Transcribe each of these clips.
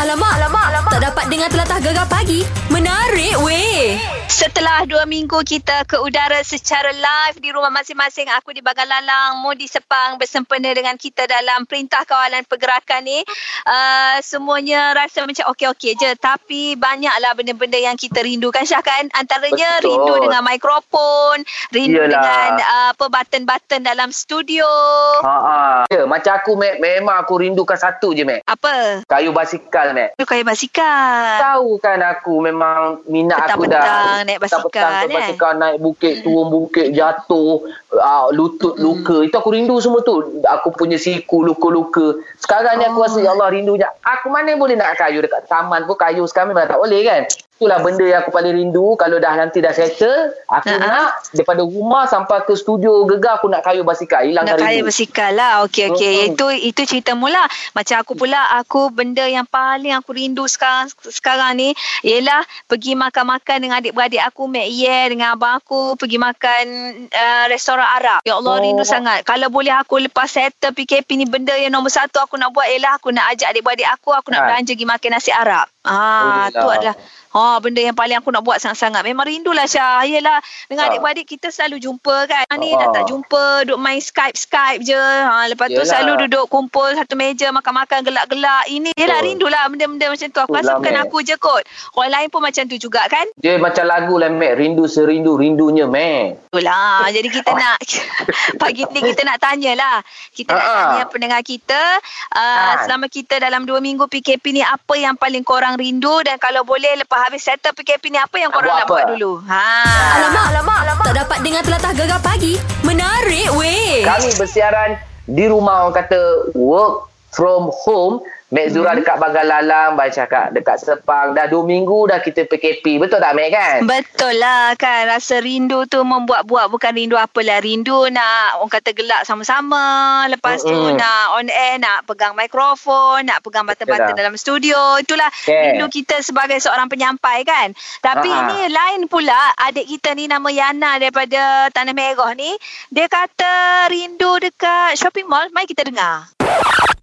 alamak, alamak, alamak. Tak dapat dengar telatah gegar pagi. Menarik weh. Setelah dua minggu kita ke udara secara live di rumah masing-masing, aku di Bagan Lalang, Mu di Sepang bersempena dengan kita dalam Perintah Kawalan Pergerakan ni. Uh, semuanya rasa macam okey-okey je. Tapi banyaklah benda-benda yang kita rindukan Syah kan. Antaranya Betul. rindu dengan mikrofon, rindu Yelah. dengan uh, apa button-button dalam studio. Ha ah. Ya, macam aku Mac, memang aku rindukan satu je Mac. Apa? Kayu basikal Mac. Lu kayu basikal. Tahu kan aku memang minat aku Petang-petang dah. naik basikal, Petang-petang eh? basikal naik bukit, turun bukit, jatuh, uh, lutut Hmm. luka. Itu aku rindu semua tu. Aku punya siku luka-luka. Sekarang ni aku Oh. rasa ya Allah rindunya. Aku mana boleh nak kayu dekat taman pun kayu sekarang memang tak boleh kan. Itulah benda yang aku paling rindu kalau dah nanti dah settle, aku Ha-ha. nak daripada rumah sampai ke studio gegar aku nak kayu basikal. Nak Hilangkan kaya rindu. bersikal lah. Okey, okey. Mm-mm. Itu itu cerita mula. Macam aku pula, aku benda yang paling aku rindu sekarang sekarang ni ialah pergi makan-makan dengan adik-beradik aku, Mek Ye dengan abang aku, pergi makan uh, restoran Arab. Ya Allah, Oh. rindu sangat. Kalau boleh aku lepas settle PKP ni, benda yang nombor satu aku nak buat ialah aku nak ajak adik-beradik aku, aku nak Ha. belanja pergi makan nasi Arab. Ah, tu adalah Ha, benda yang paling aku nak buat sangat-sangat. Memang rindulah Syah. Yelah, dengan Ha. adik-beradik kita selalu jumpa kan. Ha, ni Ha. dah tak jumpa, duduk main Skype-Skype je. Ha, lepas tu Yelah. selalu duduk kumpul satu meja, makan-makan, gelak-gelak. Ini, yelah rindulah benda-benda macam tu. Aku Betul rasa lah, bukan Mek. aku je kot. Orang lain pun macam tu juga kan. Dia macam lagu lah Mac. Rindu serindu rindunya Mac. Itulah. Jadi kita nak, pagi ni kita nak tanyalah. Kita nak Ha-ha. tanya pendengar kita. Uh, Ha. selama kita dalam dua minggu PKP ni, apa yang paling korang rindu? Dan kalau boleh lepas habis settle PKP ni, apa yang Nak korang buat nak apa? buat dulu? Ha. Alamak, alamak, alamak. Tak dapat dengar telatah gegar pagi. Menarik weh. Kami bersiaran di rumah orang kata work from home. Mek Zura Hmm. dekat Bagan Lalang, Baik cakap dekat Sepang. Dah dua minggu dah kita PKP. Betul tak Mek kan? Betul lah kan Rasa rindu tu membuat-buat Bukan rindu apalah Rindu nak Orang kata gelak sama-sama Lepas tu Mm-mm. nak on air Nak pegang mikrofon Nak pegang Yalah. dalam studio Itulah Okay. rindu kita sebagai seorang penyampai kan Tapi Ha-ha. ni lain pula Adik kita ni nama Yana Daripada Tanah Merah ni Dia kata rindu dekat shopping mall Mari kita dengar Hmm,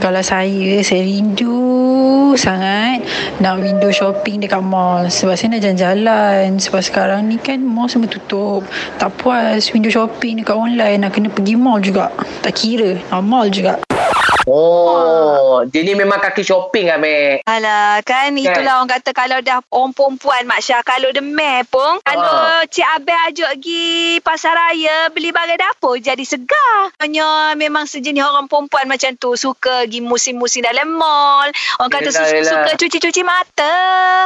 kalau saya, saya rindu sangat nak window shopping dekat mall. Sebab saya nak jalan-jalan. Sebab sekarang ni kan mall semua tutup. Tak puas window shopping dekat online. Nak kena pergi mall juga. Tak kira. Nak mall juga. Oh, jadi memang kaki shopping lah Mek. Alah kan itulah orang kata kalau dah orang perempuan Mak Syah kalau demam pun kalau Cik Abel ajak pergi pasar raya beli barang dapur jadi segar. Hanya memang sejenis orang perempuan macam tu suka pergi musim-musim dalam mall. Orang kata Yelah, suka, yelah. suka cuci-cuci mata.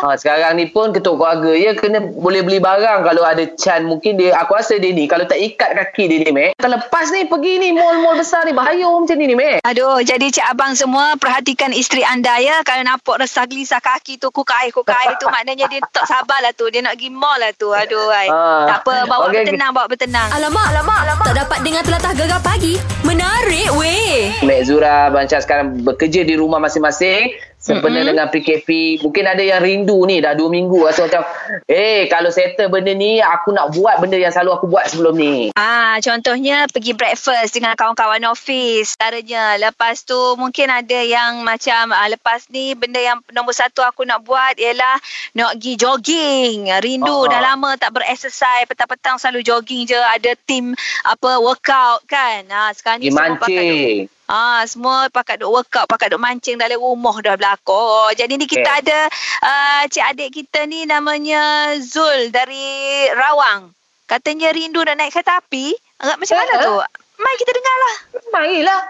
Ha, sekarang ni pun ketua keluarga ya kena boleh beli barang kalau ada can mungkin dia aku rasa dia ni kalau tak ikat kaki dia ni Mek. Terlepas ni pergi ni mall-mall besar ni bahaya orang macam ni ni Mek. Aduh, jadi cik abang semua perhatikan isteri anda ya. Kalau nampak resah gelisah kaki tu, kukai kukai tu maknanya dia tak sabarlah tu. Dia nak pergi mall lah tu. Aduh, ai. Ah. Tak apa, bawa Okey. bertenang, bawa bertenang. Alamak, alamak, alamak. Tak dapat dengar telatah gegar pagi. Menarik weh. Mek Zura Bancar sekarang bekerja di rumah masing-masing sempena Mm-mm. dengan PKP mungkin ada yang rindu ni dah 2 minggu rasa macam eh kalau settle benda ni aku nak buat benda yang selalu aku buat sebelum ni Ah, contohnya pergi breakfast dengan kawan-kawan office. Caranya lepas tu mungkin ada yang macam ah, lepas ni benda yang nombor satu aku nak buat ialah nak pergi jogging. Rindu Ah. dah lama tak berexercise. Petang-petang selalu jogging je. Ada team apa workout kan. Ah, sekarang ni pergi semua pakai mancing Ah, semua pakai duk workout, pakai duk mancing dalam rumah dah berlakon. Jadi ni kita Okay. ada uh, cik adik kita ni namanya Zul dari Rawang. Katanya rindu nak naik kereta api. Agak macam mana Eh, tu? Mari kita dengar lah. marilah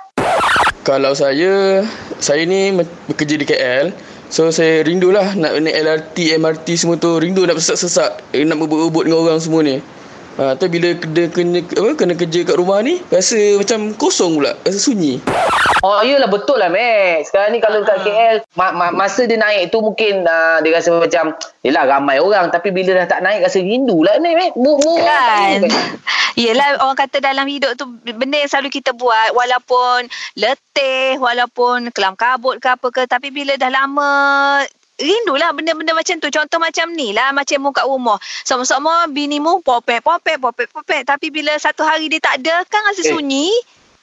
Kalau saya, saya ni bekerja di KL. So saya rindulah nak naik LRT, MRT semua tu. Rindu nak sesak-sesak. Eh, nak berebut-rebut dengan orang semua ni. Ha, tapi bila kena, kena, apa, kena kerja kat rumah ni, rasa macam kosong pula. Rasa sunyi. Oh iyalah betul lah Max. Sekarang ni kalau dekat KL ma- ma- masa dia naik tu mungkin uh, dia rasa macam yelah ramai orang tapi bila dah tak naik rasa rindu lah ni Max. Bu bu. Kan? Yelah orang kata dalam hidup tu benda yang selalu kita buat walaupun letih, walaupun kelam kabut ke apa ke tapi bila dah lama rindulah benda-benda macam tu. Contoh macam ni lah macam mu kat rumah. Sama-sama bini mu popek popek popek popek tapi bila satu hari dia tak ada kan rasa Eh, sunyi.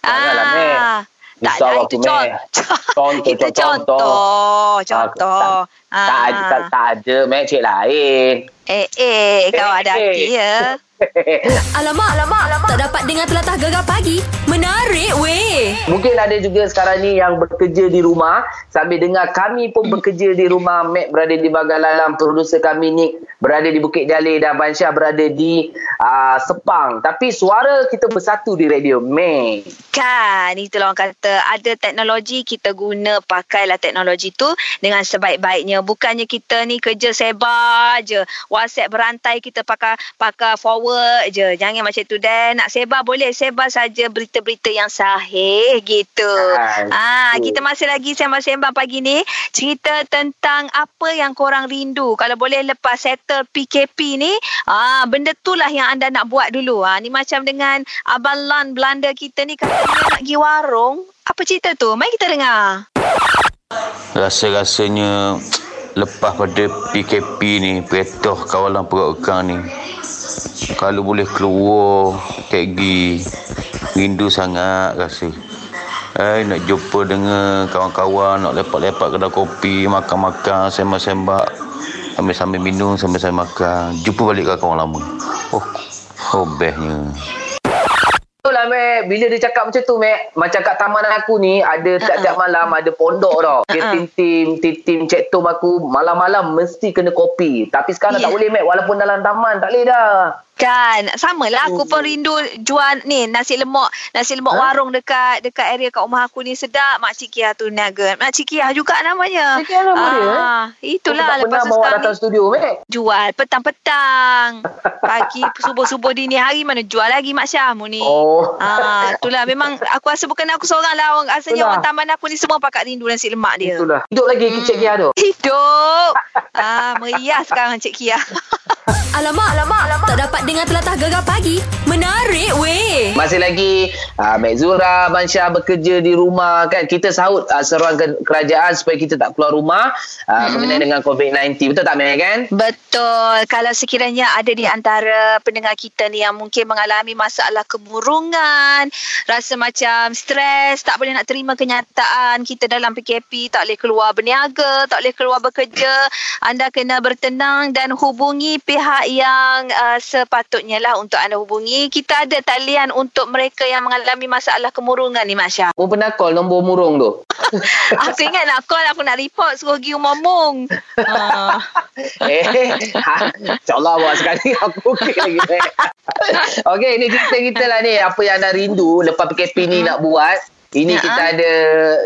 janganlah, Mek. Ah. Tak lah, aku, itu contoh. Contoh, Itu contoh. contoh. Tak, tak, ada, tak, tak ada, Mek. Cik lain. Eh, eh, kau Eh, ada eh. hati ya. Alamak, alamak, alamak. Tak dapat dengar telatah gegar pagi. Menarik weh. Mungkin ada juga sekarang ni yang bekerja di rumah sambil dengar kami pun bekerja di rumah. Mac berada di Bagalang, produser kami Nick berada di Bukit Jalil dan Bansyah berada di uh, Sepang. Tapi suara kita bersatu di radio Mac. Kan, itulah orang kata ada teknologi kita guna pakailah teknologi tu dengan sebaik-baiknya. Bukannya kita ni kerja sebar je. WhatsApp berantai kita pakai pakai forward je. Jangan macam tu dan nak sebar boleh sebar saja berita-berita yang sahih gitu. Ah, Ah, betul. kita masih lagi sembang-sembang pagi ni cerita tentang apa yang korang rindu. Kalau boleh lepas settle PKP ni, ah benda tu lah yang anda nak buat dulu. Ah ni macam dengan Abang Lan Belanda kita ni katanya nak pergi warung. Apa cerita tu? Mari kita dengar. Rasa-rasanya lepas pada PKP ni, peretoh kawalan pergerakan ni. Kalau boleh keluar, pergi, rindu sangat rasa. Eh, nak jumpa dengan kawan-kawan, nak lepak-lepak kedai kopi, makan-makan, sembang-sembang. Sambil-sambil minum, sambil-sambil makan. Jumpa balik kawan lama. Oh, oh bestnya. Lah Mac. Bila dia cakap macam tu Mac, macam kat taman aku ni ada tiap-tiap malam ada pondok tau. Dia tim-tim, tim-tim cek tom aku malam-malam mesti kena kopi. Tapi sekarang Ya. tak boleh Mac walaupun dalam taman tak boleh dah. Kan, sama lah aku pun rindu jual ni nasi lemak, nasi lemak Ha? warung dekat dekat area kat rumah aku ni sedap Mak Cik Kia tu niaga. Mak Cik Kia juga namanya. Cik Kia nama dia, eh? Ah, itulah tak lepas pernah tu bawa sekarang datang studio Mac. jual petang-petang. Pagi subuh-subuh dini hari mana jual lagi Mak Syah mu ni. Oh. Ah, itulah memang aku rasa bukan aku seorang lah orang rasanya Itulah. orang taman aku ni semua pakat rindu nasi lemak dia. Itulah. Hidup lagi hmm. Cik Kia tu. Hidup. Ah, meriah sekarang Cik Kia. Alamak, alamak, alamak. Tak dapat dengar telatah gegar pagi. Menarik weh. Masih lagi uh, Mek Zura, Abang Syah bekerja di rumah kan. Kita sahut uh, seruan ke- kerajaan supaya kita tak keluar rumah uh, hmm. mengenai dengan COVID-19. Betul tak Mek kan? Betul. Kalau sekiranya ada di antara pendengar kita ni yang mungkin mengalami masalah kemurungan, rasa macam stres, tak boleh nak terima kenyataan kita dalam PKP, tak boleh keluar berniaga, tak boleh keluar bekerja, anda kena bertenang dan hubungi pihak yang uh, sepatutnya lah untuk anda hubungi. Kita ada talian untuk mereka yang mengalami masalah kemurungan ni Masya. Mu pernah call nombor murung tu? aku ingat nak call, aku nak report suruh pergi rumah mung. Uh. eh, ha, insyaAllah buat sekali aku okey lagi. Okey, ni cerita kita lah ni. Apa yang anda rindu lepas PKP ni nak buat. Ini Ya. kita ada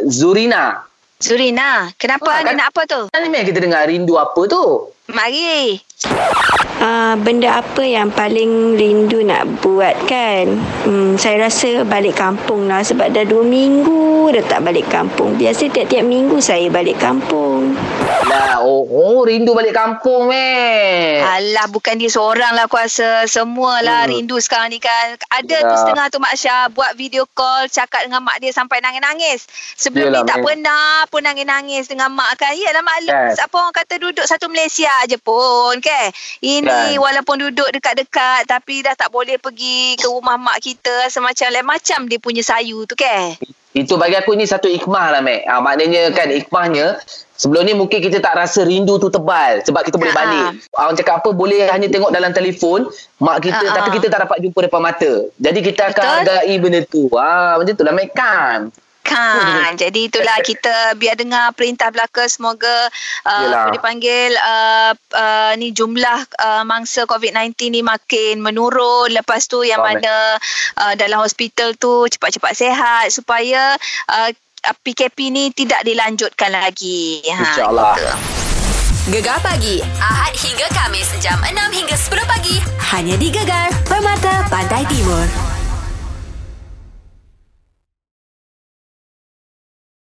Zurina. Zurina, kenapa Ah, anda kan- nak apa tu? Kan ni kita dengar rindu apa tu? Mari. Uh, benda apa yang paling rindu nak buat kan? Hmm, saya rasa balik kampung lah sebab dah dua minggu dah tak balik kampung. Biasa tiap-tiap minggu saya balik kampung. Lah, oh, oh rindu balik kampung, meh. Alah, bukan dia seorang lah aku rasa. Semualah Hmm. rindu sekarang ni kan. Ada tu Ya. setengah tu Mak Syah buat video call cakap dengan mak dia sampai nangis-nangis. Sebelum Yelah, ni tak Mek. pernah pun nangis-nangis dengan mak kan. Yalah maklum. Kan. Apa orang kata duduk satu Malaysia je pun kan. Ini Kan. walaupun duduk dekat-dekat tapi dah tak boleh pergi ke rumah mak kita. Semacam lain macam dia punya sayu tu kan. Itu bagi aku ni satu ikmah lah, Mek. Ha, maknanya kan ikmahnya, sebelum ni mungkin kita tak rasa rindu tu tebal sebab kita boleh Ha. balik. Ha, orang cakap apa, boleh hanya tengok dalam telefon mak kita Ha, ha. tapi kita tak dapat jumpa depan mata. Jadi kita akan Betul. hargai benda tu. Ha, macam tu lah, Mek kan. Kan. Jadi itulah kita biar dengar perintah belaka semoga uh, Yelah. dipanggil uh, uh, ni jumlah uh, mangsa COVID-19 ni makin menurun. Lepas tu yang Amin. mana uh, dalam hospital tu cepat-cepat sehat supaya uh, PKP ni tidak dilanjutkan lagi. Ha, InsyaAllah. gitu. Gegar pagi. Ahad hingga Kamis. Jam 6 hingga 10 pagi. Hanya di Gegar. Permata Pantai Timur.